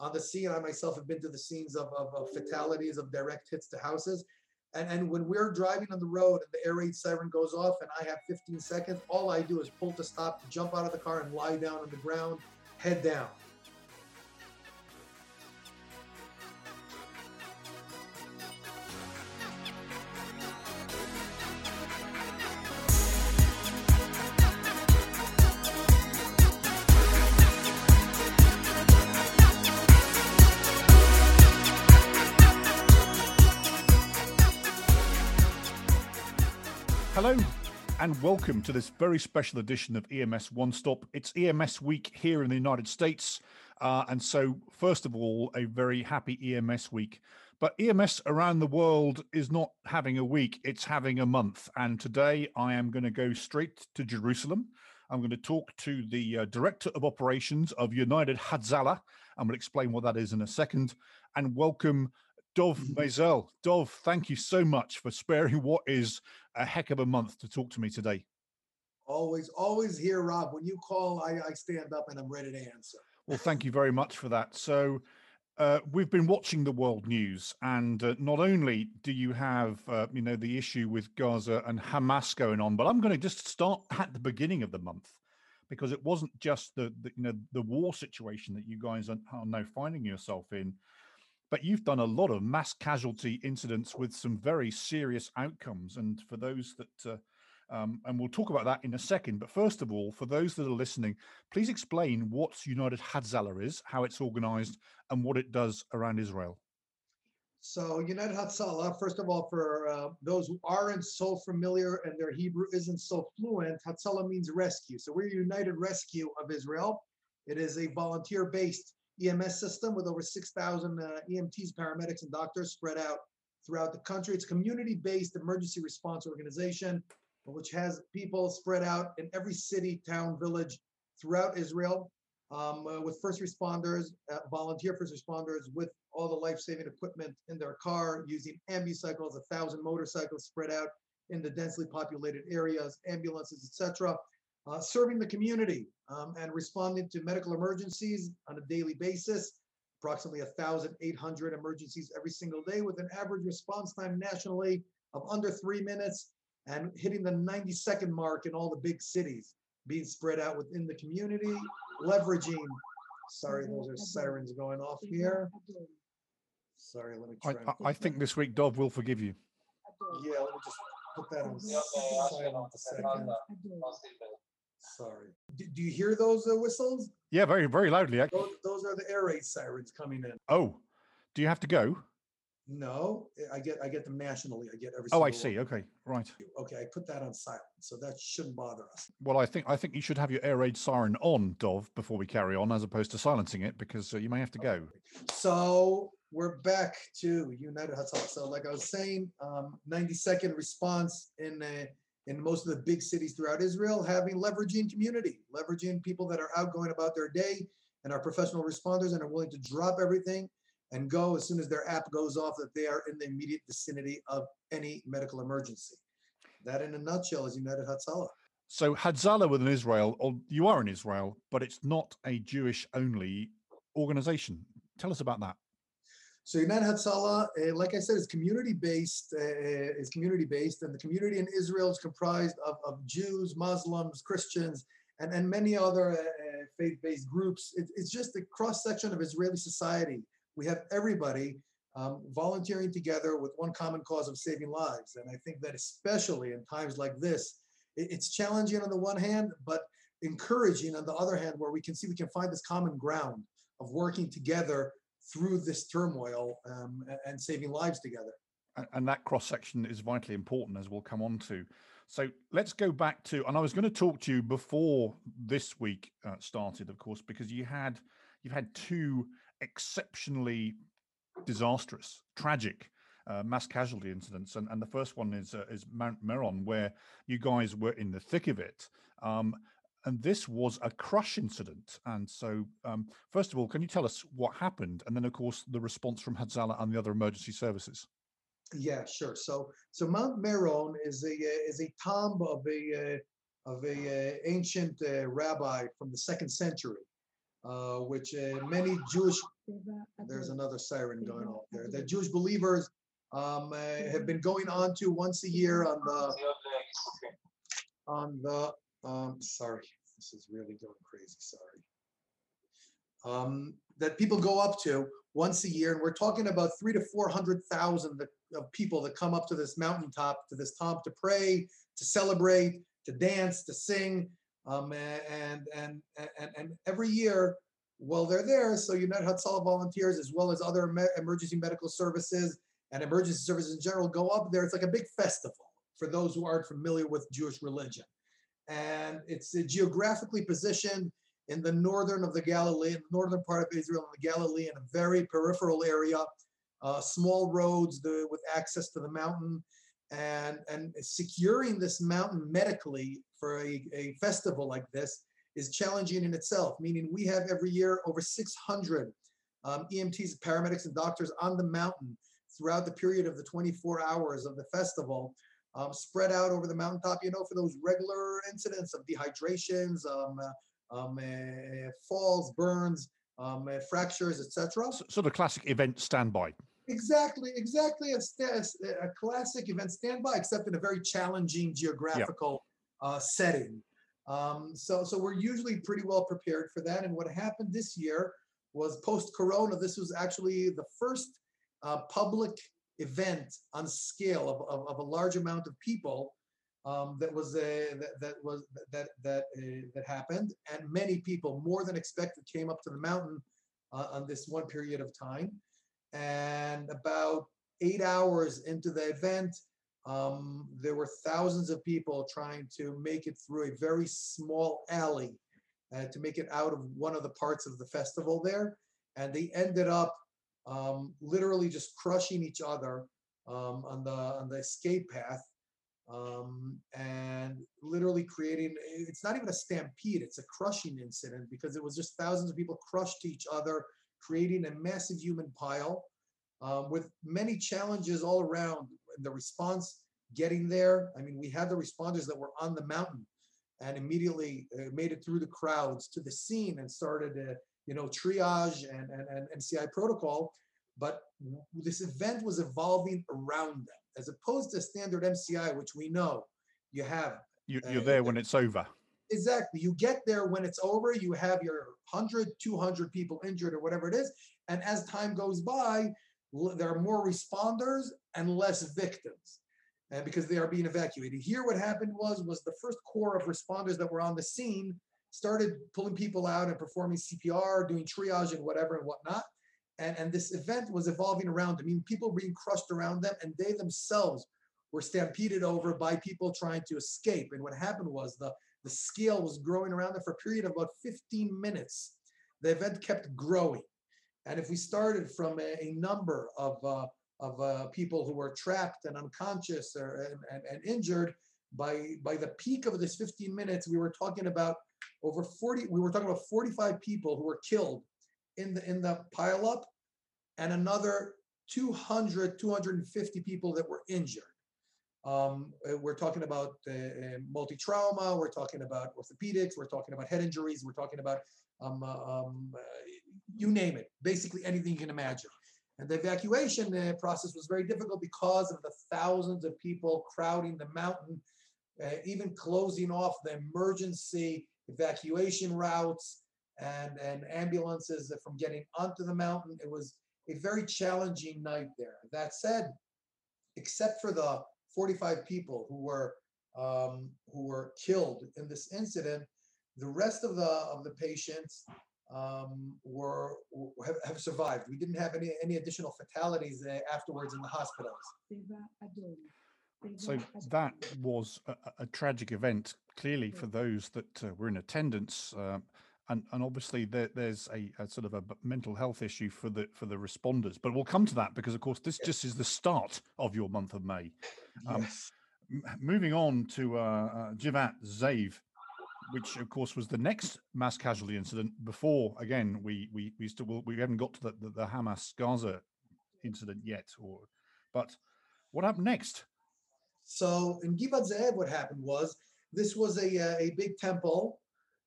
on the scene. I myself have been to the scenes of, of, of fatalities, of direct hits to houses. And, and when we're driving on the road and the air raid siren goes off and I have 15 seconds, all I do is pull to stop, jump out of the car and lie down on the ground, head down. And welcome to this very special edition of EMS One Stop. It's EMS week here in the United States. Uh, and so, first of all, a very happy EMS week. But EMS around the world is not having a week, it's having a month. And today I am going to go straight to Jerusalem. I'm going to talk to the uh, Director of Operations of United Hatzalah, going to explain what that is in a second. And welcome Dov Maisel. Dov, thank you so much for sparing what is a heck of a month to talk to me today. Always, always here, Rob. When you call, I, I stand up and I'm ready to answer. Well, thank you very much for that. So, uh, we've been watching the world news, and uh, not only do you have, uh, you know, the issue with Gaza and Hamas going on, but I'm going to just start at the beginning of the month because it wasn't just the, the you know the war situation that you guys are, are now finding yourself in, but you've done a lot of mass casualty incidents with some very serious outcomes. And for those that, uh, um, and we'll talk about that in a second. But first of all, for those that are listening, please explain what United Hatzalah is, how it's organized, and what it does around Israel. So, United Hatzalah, first of all, for uh, those who aren't so familiar and their Hebrew isn't so fluent, Hatzalah means rescue. So, we're United Rescue of Israel. It is a volunteer based EMS system with over 6,000 uh, EMTs, paramedics, and doctors spread out throughout the country. It's a community-based emergency response organization, which has people spread out in every city, town, village throughout Israel, um, uh, with first responders, uh, volunteer first responders, with all the life-saving equipment in their car, using ambucycles, a thousand motorcycles spread out in the densely populated areas, ambulances, etc uh, serving the community um, and responding to medical emergencies on a daily basis, approximately 1,800 emergencies every single day with an average response time nationally of under three minutes and hitting the 90 second mark in all the big cities, being spread out within the community, leveraging, sorry, those are sirens going off here. Sorry, let me try. I, I think this week Dov will forgive you. Yeah, let me just put that on silent a second. Sorry. Do, do you hear those uh, whistles? Yeah, very, very loudly. Those, those are the air raid sirens coming in. Oh, do you have to go? No, I get I get them nationally. I get every. Oh, I see. Okay, right. Okay, I put that on silent, so that shouldn't bother us. Well, I think I think you should have your air raid siren on, Dov, before we carry on, as opposed to silencing it, because uh, you may have to go. So we're back to United Hatzalah. So, like I was saying, um, 90 second response in uh, in most of the big cities throughout Israel, having leveraging community, leveraging people that are outgoing about their day and are professional responders and are willing to drop everything and go as soon as their app goes off that they are in the immediate vicinity of any medical emergency. That, in a nutshell, is United Hatzalah. So Hatzalah within Israel, or you are in Israel, but it's not a Jewish-only organization. Tell us about that. So United Hatzalah, uh, like I said, is community-based. Uh, is community-based, and the community in Israel is comprised of, of Jews, Muslims, Christians, and, and many other uh, faith-based groups. It, it's just a cross-section of Israeli society. We have everybody um, volunteering together with one common cause of saving lives. And I think that especially in times like this, it, it's challenging on the one hand, but encouraging on the other hand, where we can see we can find this common ground of working together through this turmoil um, and saving lives together. And that cross section is vitally important, as we'll come on to. So let's go back to, and I was going to talk to you before this week uh, started, of course, because you had you've had two exceptionally disastrous, tragic uh, mass casualty incidents, and, and the first one is uh, is Mount Meron, where you guys were in the thick of it. Um, and this was a crush incident. And so, um, first of all, can you tell us what happened, and then, of course, the response from Hatzalah and the other emergency services? Yeah, sure. So, so Mount Meron is a uh, is a tomb of a uh, of a uh, ancient uh, rabbi from the second century. uh, which uh, many Jewish, there's another siren going off there. The Jewish believers um, have been going on to once a year on the, on the, um, sorry, this is really going crazy, sorry. Um, that people go up to once a year, and we're talking about three to four hundred thousand of people that come up to this mountaintop, to this top to pray, to celebrate, to dance, to sing, um, and and and and every year while they're there, so United Hatzalah volunteers, as well as other me- emergency medical services and emergency services in general, go up there. It's like a big festival for those who aren't familiar with Jewish religion, and it's uh, geographically positioned in the northern of the the northern part of Israel, in the Galilee, in a very peripheral area, uh, small roads the, with access to the mountain, and and securing this mountain medically for a, a festival like this is challenging in itself. Meaning, we have every year over 600 um, EMTs, paramedics, and doctors on the mountain throughout the period of the 24 hours of the festival. Um, spread out over the mountaintop, you know, for those regular incidents of dehydrations, um, uh, um, uh, falls, burns, um, uh, fractures, etc. S- Sort of classic event standby. Exactly, exactly. A, sta- a classic event standby, except in a very challenging geographical uh, setting. Um, so, so we're usually pretty well prepared for that. And what happened this year was post-corona. This was actually the first uh, public event on scale of, of, of a large amount of people um, that was uh, that, that was that that uh, that happened, and many people, more than expected, came up to the mountain uh, on this one period of time. And about eight hours into the event, um, there were thousands of people trying to make it through a very small alley uh, to make it out of one of the parts of the festival there, and they ended up um, literally just crushing each other um, on the on the escape path um, and literally creating it's not even a stampede it's a crushing incident because it was just thousands of people crushed to each other creating a massive human pile um, with many challenges all around. The response getting there i mean we had the responders that were on the mountain and immediately uh, made it through the crowds to the scene and started uh, you know triage and, and, and mci protocol but this event was evolving around them as opposed to standard MCI, which we know you have. You, Uh, you're there when it's over. Exactly. You get there when it's over, you have your 100, 200 people injured or whatever it is. And as time goes by, there are more responders and less victims and because they are being evacuated. Here, what happened was, was the first core of responders that were on the scene started pulling people out and performing CPR, doing triage and whatever and whatnot and and this event was evolving around. I mean, people being crushed around them, and they themselves were stampeded over by people trying to escape. And what happened was the the scale was growing around them for a period of about 15 minutes. The event kept growing, and if we started from a, a number of uh, of uh, people who were trapped and unconscious or and, and, and injured, by by the peak of this 15 minutes, we were talking about over 40. We were talking about 45 people who were killed in the in the pileup and another 200 250 people that were injured um, uh, we're talking about uh, uh, multi-trauma we're talking about orthopedics we're talking about head injuries we're talking about um, uh, um, uh, you name it basically anything you can imagine and the evacuation uh, process was very difficult because of the thousands of people crowding the mountain even closing off the emergency evacuation routes and, and ambulances from getting onto the mountain. It was a very challenging night there. That said, except for the 45 people who were um, who were killed in this incident, the rest of the of the patients um, were have, have survived. We didn't have any any additional fatalities uh, afterwards in the hospitals. So that was a, a- tragic event, clearly for those that uh, were in attendance, um, and and obviously there, there's a, a sort of a mental health issue for the for the responders. But we'll come to that because, of course, this just is the start of your month of May. Um, Yes. M- moving on to uh, uh, Givat Ze'ev, which of course was the next mass casualty incident. Before again, we we we still we haven't got to the, the, the Hamas Gaza incident yet, or but what happened next? So in Givat Ze'ev, what happened was this was a uh, a big temple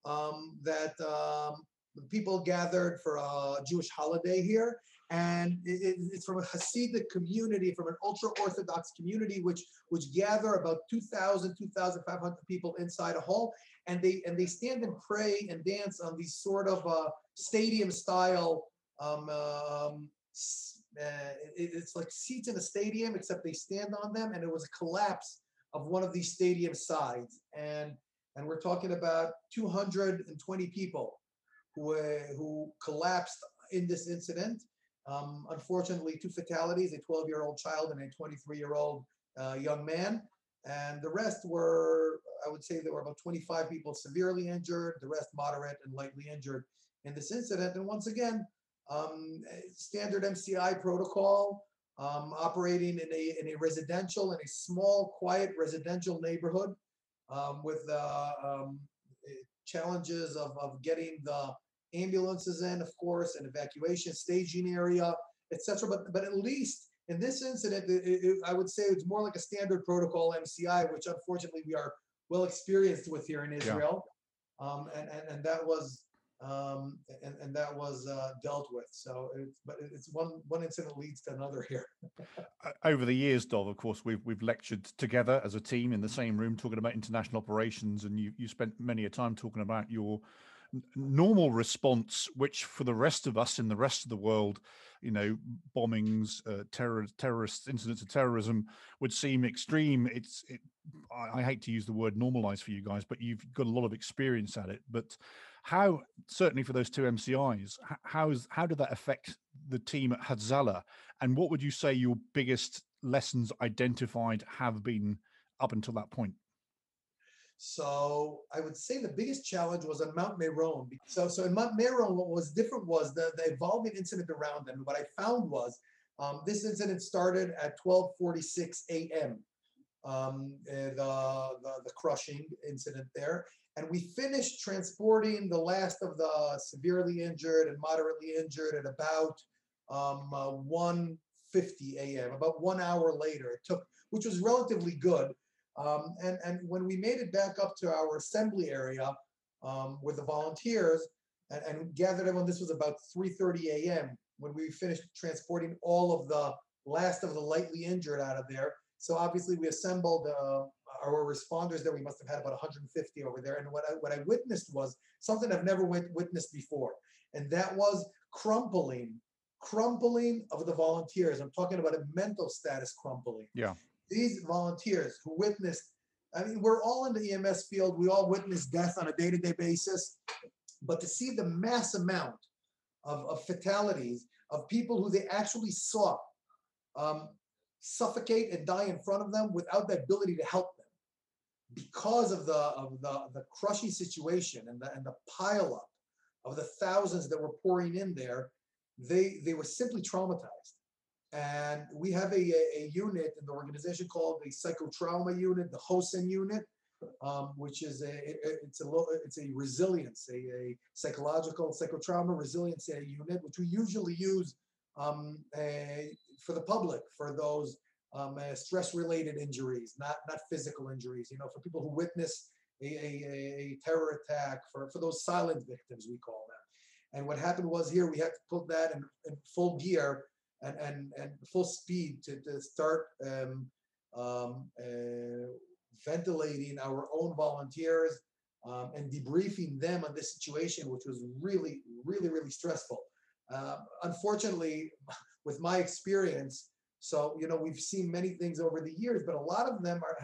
um, that um, people gathered for a Jewish holiday here, and it- it- it's from a Hasidic community, from an ultra-Orthodox community, which which gather about 2,000, 2,500 people inside a hall, and they and they stand and pray and dance on these sort of uh, stadium-style. Um, um, s- uh, it- it's like seats in a stadium, except they stand on them, and it was a collapse of one of these stadium sides, and and we're talking about 220 people who uh, who collapsed in this incident. Um, unfortunately, two fatalities: a 12-year-old child and a 23-year-old uh, young man. And the rest were, I would say, there were about 25 people severely injured. The rest moderate and lightly injured in this incident. And once again, um, standard MCI protocol, um, operating in a in a residential in a small, quiet residential neighborhood um, with uh, um, challenges of, of getting the ambulances in, of course, and evacuation staging area, etc. But but at least in this incident, it, it- I would say it's more like a standard protocol MCI, which unfortunately we are well experienced with here in Israel, um, and, and and that was. Um, and, and that was uh, dealt with. So, but it's one one incident leads to another here. Over the years, Dov, of course, we've we've lectured together as a team in the same room talking about international operations, and you you spent many a time talking about your normal response, which for the rest of us in the rest of the world, you know, bombings, uh, terror, terrorist incidents of terrorism would seem extreme. It's it, I, I hate to use the word normalized for you guys, but you've got a lot of experience at it. But how certainly for those two MCIs, how is how did that affect the team at Hatzalah? And what would you say your biggest lessons identified have been up until that point? So I would say the biggest challenge was on Mount Meron. So, so in Mount Meron, what was different was the, the evolving incident around them. What I found was um, this incident started at 12:46 a.m. Um, the, the the crushing incident there, and we finished transporting the last of the severely injured and moderately injured at about um, uh, 1:50 a.m. About one hour later, it took, which was relatively good. Um, and, and when we made it back up to our assembly area um, with the volunteers and, and gathered everyone, this was about 3.30 a.m. when we finished transporting all of the last of the lightly injured out of there. So obviously we assembled uh, our responders there. We must have had about 150 over there. And what I, what I witnessed was something I've never wit- witnessed before. And that was crumpling, crumpling of the volunteers. I'm talking about a mental status crumpling Yeah. these volunteers who witnessed, I mean, we're all in the EMS field, we all witness death on a day-to-day basis. But to see the mass amount of, of fatalities of people who they actually saw um, suffocate and die in front of them without the ability to help them because of the of the, the crushing situation and the and the pileup of the thousands that were pouring in there, they they were simply traumatized. And we have a, a, a unit in the organization called the psychotrauma unit, the HOSEN unit, um, which is a it- it- it's a it's a resilience, a, a psychological psychotrauma resilience unit, which we usually use um, eh, for the public for those um, uh, stress-related injuries, not not physical injuries. You know, for people who witness a, a, a- terror attack, for for those silent victims, we call them. And what happened was here we had to put that in, in full gear and and and full speed to, to start um, um, uh, ventilating our own volunteers um, and debriefing them on this situation, which was really, really, really stressful. Uh, unfortunately, with my experience, so you know we've seen many things over the years, but a lot of them are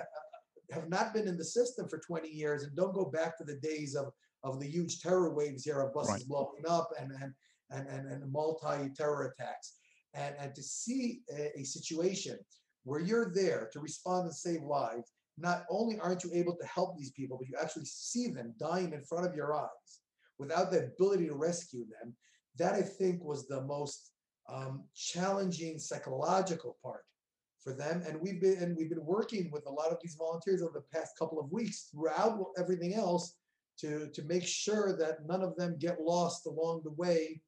have not been in the system for 20 years and don't go back to the days of of the huge terror waves here of buses Right. blowing up and and and and, and multi terror attacks and and to see a, a situation where you're there to respond and save lives not only aren't you able to help these people but you actually see them dying in front of your eyes without the ability to rescue them that i think was the most um, challenging psychological part for them and we've been and we've been working with a lot of these volunteers over the past couple of weeks throughout everything else to to make sure that none of them get lost along the way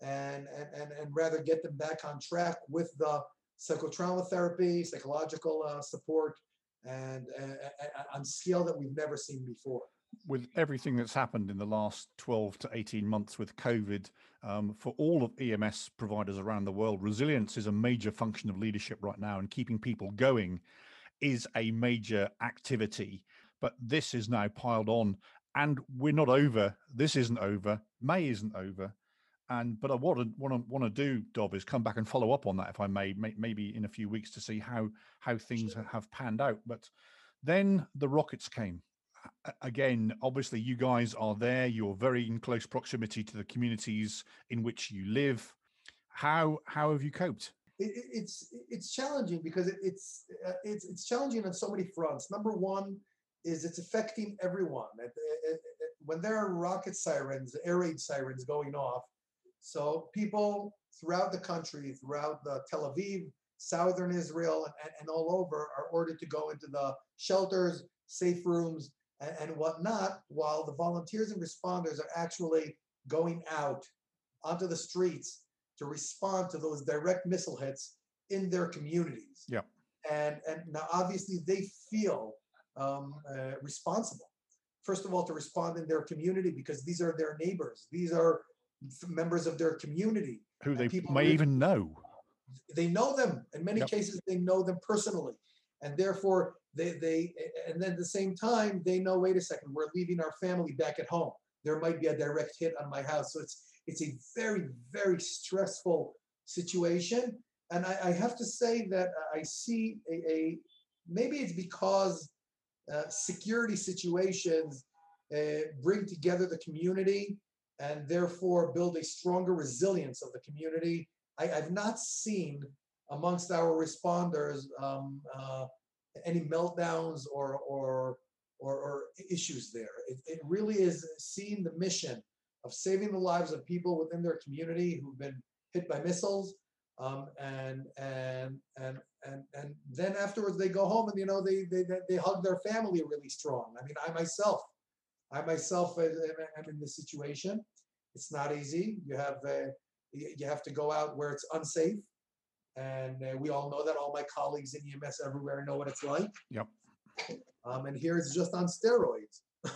and and and, and rather get them back on track with the psychotrauma therapy, psychological uh, support, and uh, on scale that we've never seen before. With everything that's happened in the last 12 to 18 months with COVID, um, for all of EMS providers around the world, resilience is a major function of leadership right now, and keeping people going is a major activity. But this is now piled on, and we're not over. This isn't over. May isn't over. And but I want to want to want to do, Dov, is come back and follow up on that, if I may, may maybe in a few weeks to see how how things sure. have panned out. But then the rockets came. Again, obviously, you guys are there. You're very in close proximity to the communities in which you live. How how have you coped? It, it's it's challenging because it, it's uh, it's it's challenging on so many fronts. Number one is it's affecting everyone. When there are rocket sirens, air raid sirens going off, so people throughout the country, throughout the Tel Aviv, southern Israel, and, and all over are ordered to go into the shelters, safe rooms, and, and whatnot, while the volunteers and responders are actually going out onto the streets to respond to those direct missile hits in their communities. Yeah. And and now obviously they feel um, uh, responsible. First of all, to respond in their community because these are their neighbors. These are members of their community who they people may even know. They know them. In many yep. cases, they know them personally, and therefore they they and then at the same time they know. Wait a second, we're leaving our family back at home. There might be a direct hit on my house, so it's it's a very very stressful situation. And I, I have to say that I see a, a maybe it's because uh, security situations uh, bring together the community and therefore build a stronger resilience of the community. I, have not seen amongst our responders um, uh, any meltdowns or, or, or, or issues there. It, it, really is seeing the mission of saving the lives of people within their community who've been hit by missiles. Um, and and and and and then afterwards they go home and you know they they they hug their family really strong. I mean, I myself I myself am in this situation. It's not easy. You have uh, you have to go out where it's unsafe, and uh, we all know that. All my colleagues in EMS everywhere know what it's like. Yep. Um, and here it's just on steroids.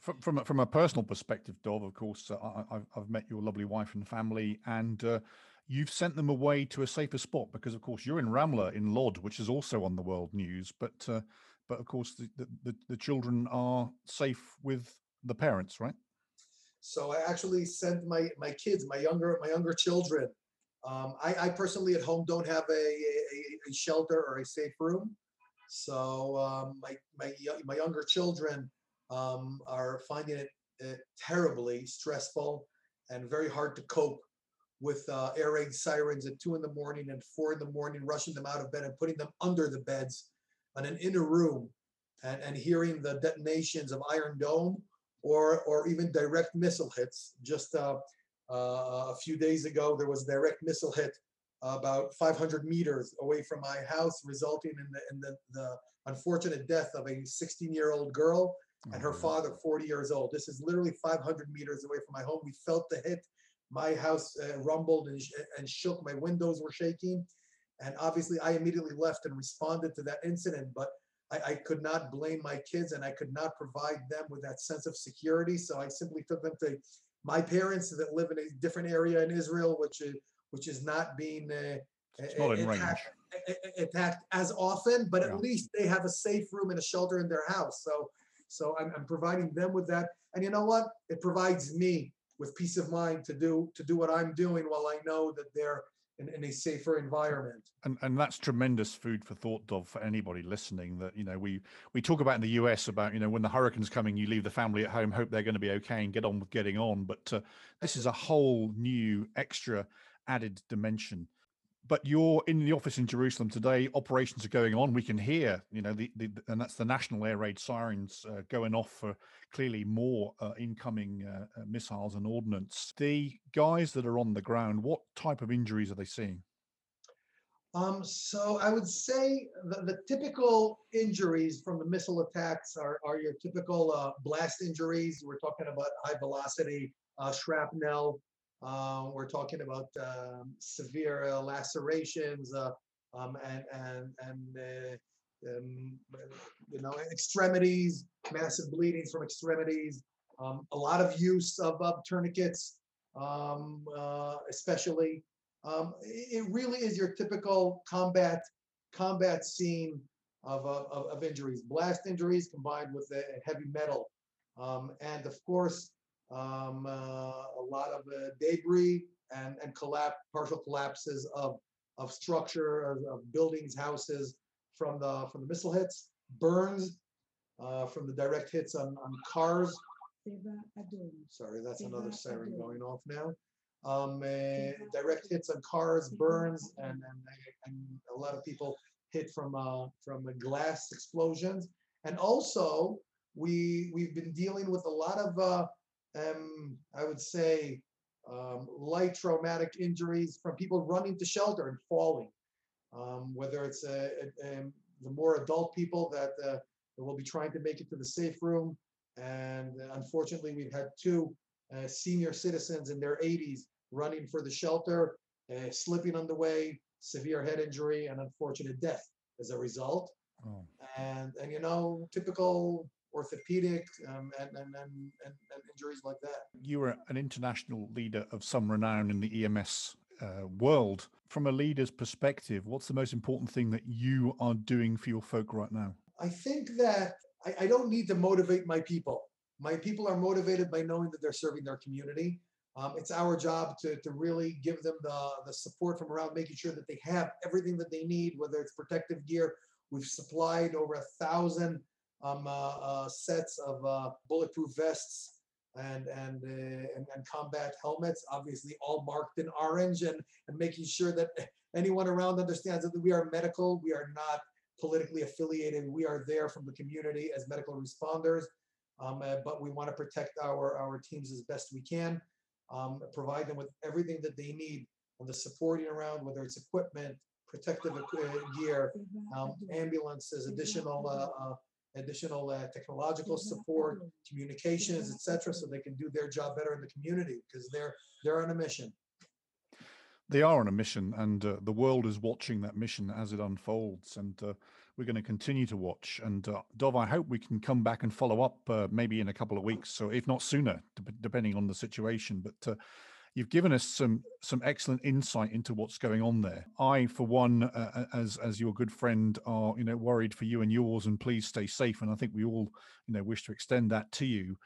from from a, from a personal perspective, Dov, of course, uh, I, have met your lovely wife and family, and uh, you've sent them away to a safer spot because, of course, you're in Ramla in Lod, which is also on the world news. But uh, but of course the, the, the children are safe with the parents right so i actually sent my my kids my younger my younger children um, I, I, personally at home don't have a, a, a shelter or a safe room so um, my, my my younger children um, are finding it, it, terribly stressful and very hard to cope with uh, air raid sirens at two in the morning and four in the morning, rushing them out of bed and putting them under the beds in an inner room and, and hearing the detonations of Iron Dome or, or even direct missile hits. Just uh, uh, a few days ago, there was a direct missile hit about 500 meters away from my house, resulting in the, in the, the unfortunate death of a 16 year old girl and her father, 40 years old. This is literally 500 meters away from my home. We felt the hit. My house uh, rumbled and, and shook. My windows were shaking. And obviously, I immediately left and responded to that incident. But I, I, could not blame my kids and I could not provide them with that sense of security. So I simply took them to my parents that live in a different area in Israel, which is which is not being uh, attacked, attacked, as often, but yeah. at least they have a safe room and a shelter in their house. So so I'm, I'm providing them with that. And you know what? It provides me with peace of mind to do to do what I'm doing while I know that they're in, in a safer environment. And and that's tremendous food for thought, Dov, for anybody listening. That you know we we talk about in the US about you know when the hurricane's coming, you leave the family at home, hope they're going to be okay, and get on with getting on. But uh, this is a whole new extra added dimension but you're in the office in Jerusalem today. Operations are going on. We can hear, you know, the, the and that's the national air raid sirens uh, going off for clearly more uh, incoming uh, uh, missiles and ordnance. The guys that are on the ground, what type of injuries are they seeing? Um, so I would say the, the, typical injuries from the missile attacks are, are your typical uh, blast injuries. We're talking about high velocity uh, shrapnel, uh, we're talking about um, severe uh, lacerations uh, um, and and and um, you know, extremities, massive bleedings from extremities, um, a lot of use of, of tourniquets, um, uh, especially. It, really is your typical combat combat scene of, of, of- injuries, blast injuries combined with heavy metal. And of course, um, uh, a lot of uh, debris and, and collapse, partial collapses of, of structure, of, of buildings, houses from the, from the missile hits, burns uh, from the direct hits on, on cars. Sorry, that's another siren going off now. Um, uh, direct hits on cars, burns, and, and, and a lot of people hit from, uh, from glass explosions. And also, we, we've been dealing with a lot of, uh, um, I would say, um, light traumatic injuries from people running to shelter and falling. Um, whether it's uh, uh, um, the more adult people that, uh, that will be trying to make it to the safe room. And unfortunately, we've had two uh, senior citizens in their 80s running for the shelter, uh, slipping on the way, severe head injury, and unfortunate death as a result. Oh. And, and you know, typical orthopedic um, and, and, and, and, injuries like that. You were an international leader of some renown in the EMS uh, world. From a leader's perspective, what's the most important thing that you are doing for your folk right now? I think that I, I don't need to motivate my people. My people are motivated by knowing that they're serving their community. Um, it's our job to, to really give them the, the support from around, making sure that they have everything that they need, whether it's protective gear. We've supplied over a thousand um, uh, uh, sets of uh, bulletproof vests and and, uh, and and combat helmets, obviously all marked in orange, and and making sure that anyone around understands that we are medical. We are not politically affiliated. We are there from the community as medical responders, um, uh, but we want to protect our our teams as best we can, um, provide them with everything that they need on the supporting around, whether it's equipment, protective gear, um, ambulances, additional uh, uh, additional uh, technological support, communications, etc., so they can do their job better in the community because they're they're on a mission. They are on a mission, and uh, the world is watching that mission as it unfolds. And uh, we're going to continue to watch. And uh, Dov, I hope we can come back and follow up uh, maybe in a couple of weeks, so if not sooner, dep- depending on the situation. But uh, you've given us some some excellent insight into what's going on there. I, for one, uh, as as your good friend, are you know worried for you and yours, and please stay safe. And I think we all you know wish to extend that to you.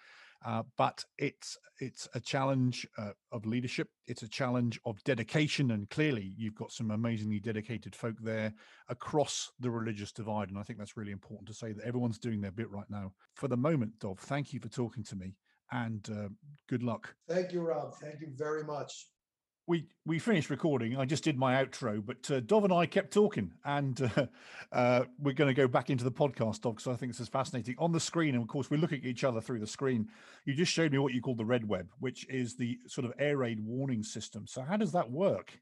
Uh, but it's it's a challenge uh, of leadership. It's a challenge of dedication, and clearly you've got some amazingly dedicated folk there across the religious divide. And I think that's really important to say that everyone's doing their bit right now. For the moment, Dov, thank you for talking to me, and uh, good luck. Thank you, Rob. Thank you very much. We we finished recording. I just did my outro, but uh, Dov and I kept talking, and uh, uh, we're going to go back into the podcast, Dov, because I think this is fascinating. On the screen, and of course, we're looking at each other through the screen. You just showed me what you call the red web, which is the sort of air raid warning system. So, how does that work?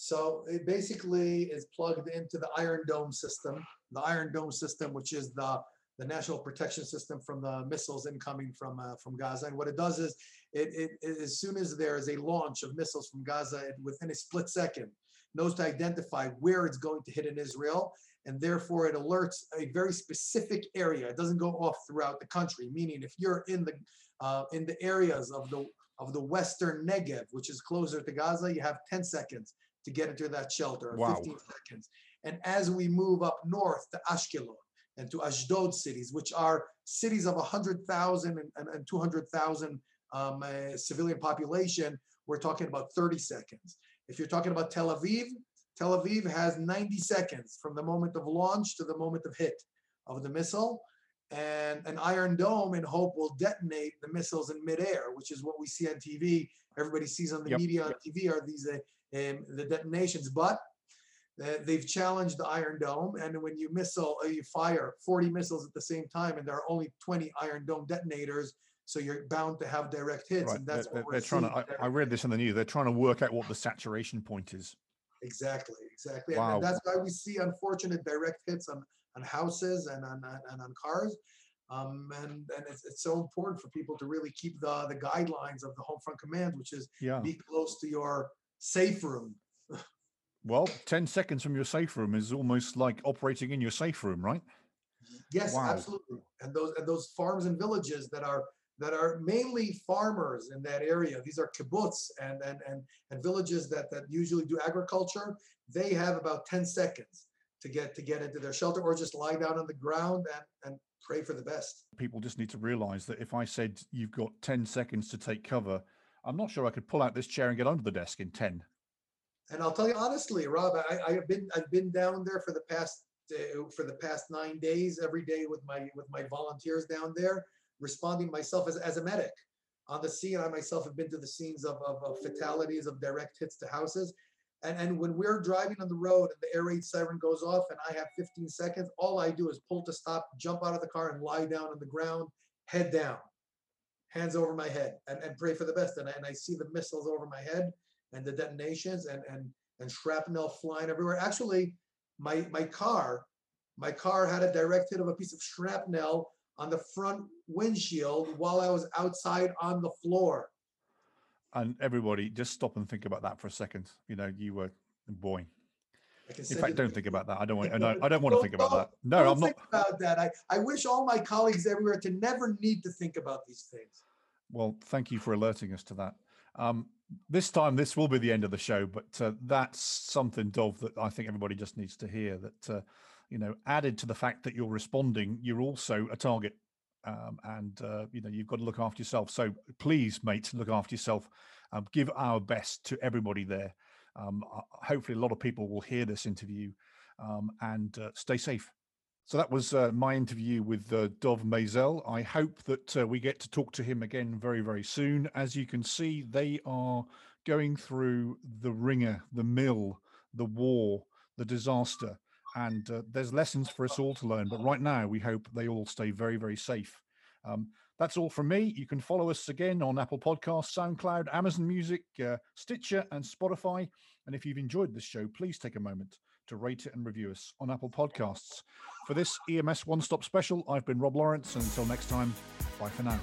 So it basically is plugged into the Iron Dome system, the Iron Dome system, which is the the national protection system from the missiles incoming from uh, from Gaza. And what it does is, it, it, it as soon as there is a launch of missiles from Gaza, it, within a split second, knows to identify where it's going to hit in Israel, and therefore it alerts a very specific area. It doesn't go off throughout the country. Meaning, if you're in the uh, in the areas of the of the western Negev, which is closer to Gaza, you have 10 seconds to get into that shelter, Wow. 15 seconds. And as we move up north to Ashkelon and to Ashdod cities, which are cities of 100,000 and, and, and 200,000 um, uh, civilian population, we're talking about 30 seconds. If you're talking about Tel Aviv, Tel Aviv has 90 seconds from the moment of launch to the moment of hit of the missile. And an Iron Dome in Hope will detonate the missiles in midair, which is what we see on TV. Everybody sees on the Yep, media on TV are these uh, um, the detonations, but they've challenged the Iron Dome, and when you missile, uh, you fire 40 missiles at the same time, and there are only 20 Iron Dome detonators, so you're bound to have direct hits, Right, and that's they're- what we're they're trying to. I, I read this in the news. They're trying to work out what the saturation point is. Exactly, exactly, Wow. and that's why we see unfortunate direct hits on on houses and on on- and on cars. Um, and and it's, it's so important for people to really keep the the guidelines of the home front command, which is Yeah. be close to your safe room. Well, 10 seconds from your safe room is almost like operating in your safe room, right? Yes, Wow. absolutely. And those and those farms and villages that are that are mainly farmers in that area. These are kibbutz and and and, and villages that that usually do agriculture. They have about 10 seconds to get to get into their shelter or just lie down on the ground and and pray for the best. People just need to realize that if I said you've got 10 seconds to take cover, I'm not sure I could pull out this chair and get under the desk in 10. And I'll tell you honestly, Rob, I, have been I've been down there for the past uh, for the past nine days, every day with my with my volunteers down there, responding myself as, as a medic on the scene. I myself have been to the scenes of, of, of fatalities of direct hits to houses. And, and when we're driving on the road and the air raid siren goes off and I have 15 seconds, all I do is pull to stop, jump out of the car and lie down on the ground, head down, hands over my head and, and pray for the best. And I, and I see the missiles over my head and the detonations and, and, and shrapnel flying everywhere. Actually, my, my car, my car had a direct hit of a piece of shrapnel on the front windshield while I was outside on the floor. And everybody, just stop and think about that for a second. You know, you were, boy. In fact, don't think about that. I don't want. I don't, I don't want to think about that. No, I'm not. about that. I, I wish all my colleagues everywhere to never need to think about these things. Well, thank you for alerting us to that. Um, this time, this will be the end of the show, but uh, that's something, Dov, that I think everybody just needs to hear. That uh, you know, added to the fact that you're responding, you're also a target, um, and uh, you know you've got to look after yourself. So please, mate, look after yourself. Um, give our best to everybody there. Um, hopefully, a lot of people will hear this interview um, and uh, stay safe. So that was uh, my interview with uh, Dov Maisel. I hope that uh, we get to talk to him again very, very soon. As you can see, they are going through the ringer, the mill, the war, the disaster, and uh, there's lessons for us all to learn. But right now, we hope they all stay very, very safe. Um, that's all from me. You can follow us again on Apple Podcasts, SoundCloud, Amazon Music, uh, Stitcher, and Spotify. And if you've enjoyed this show, please take a moment to rate it and review us on Apple Podcasts. For this EMS One Stop Special, I've been Rob Lawrence. And until next time, bye for now.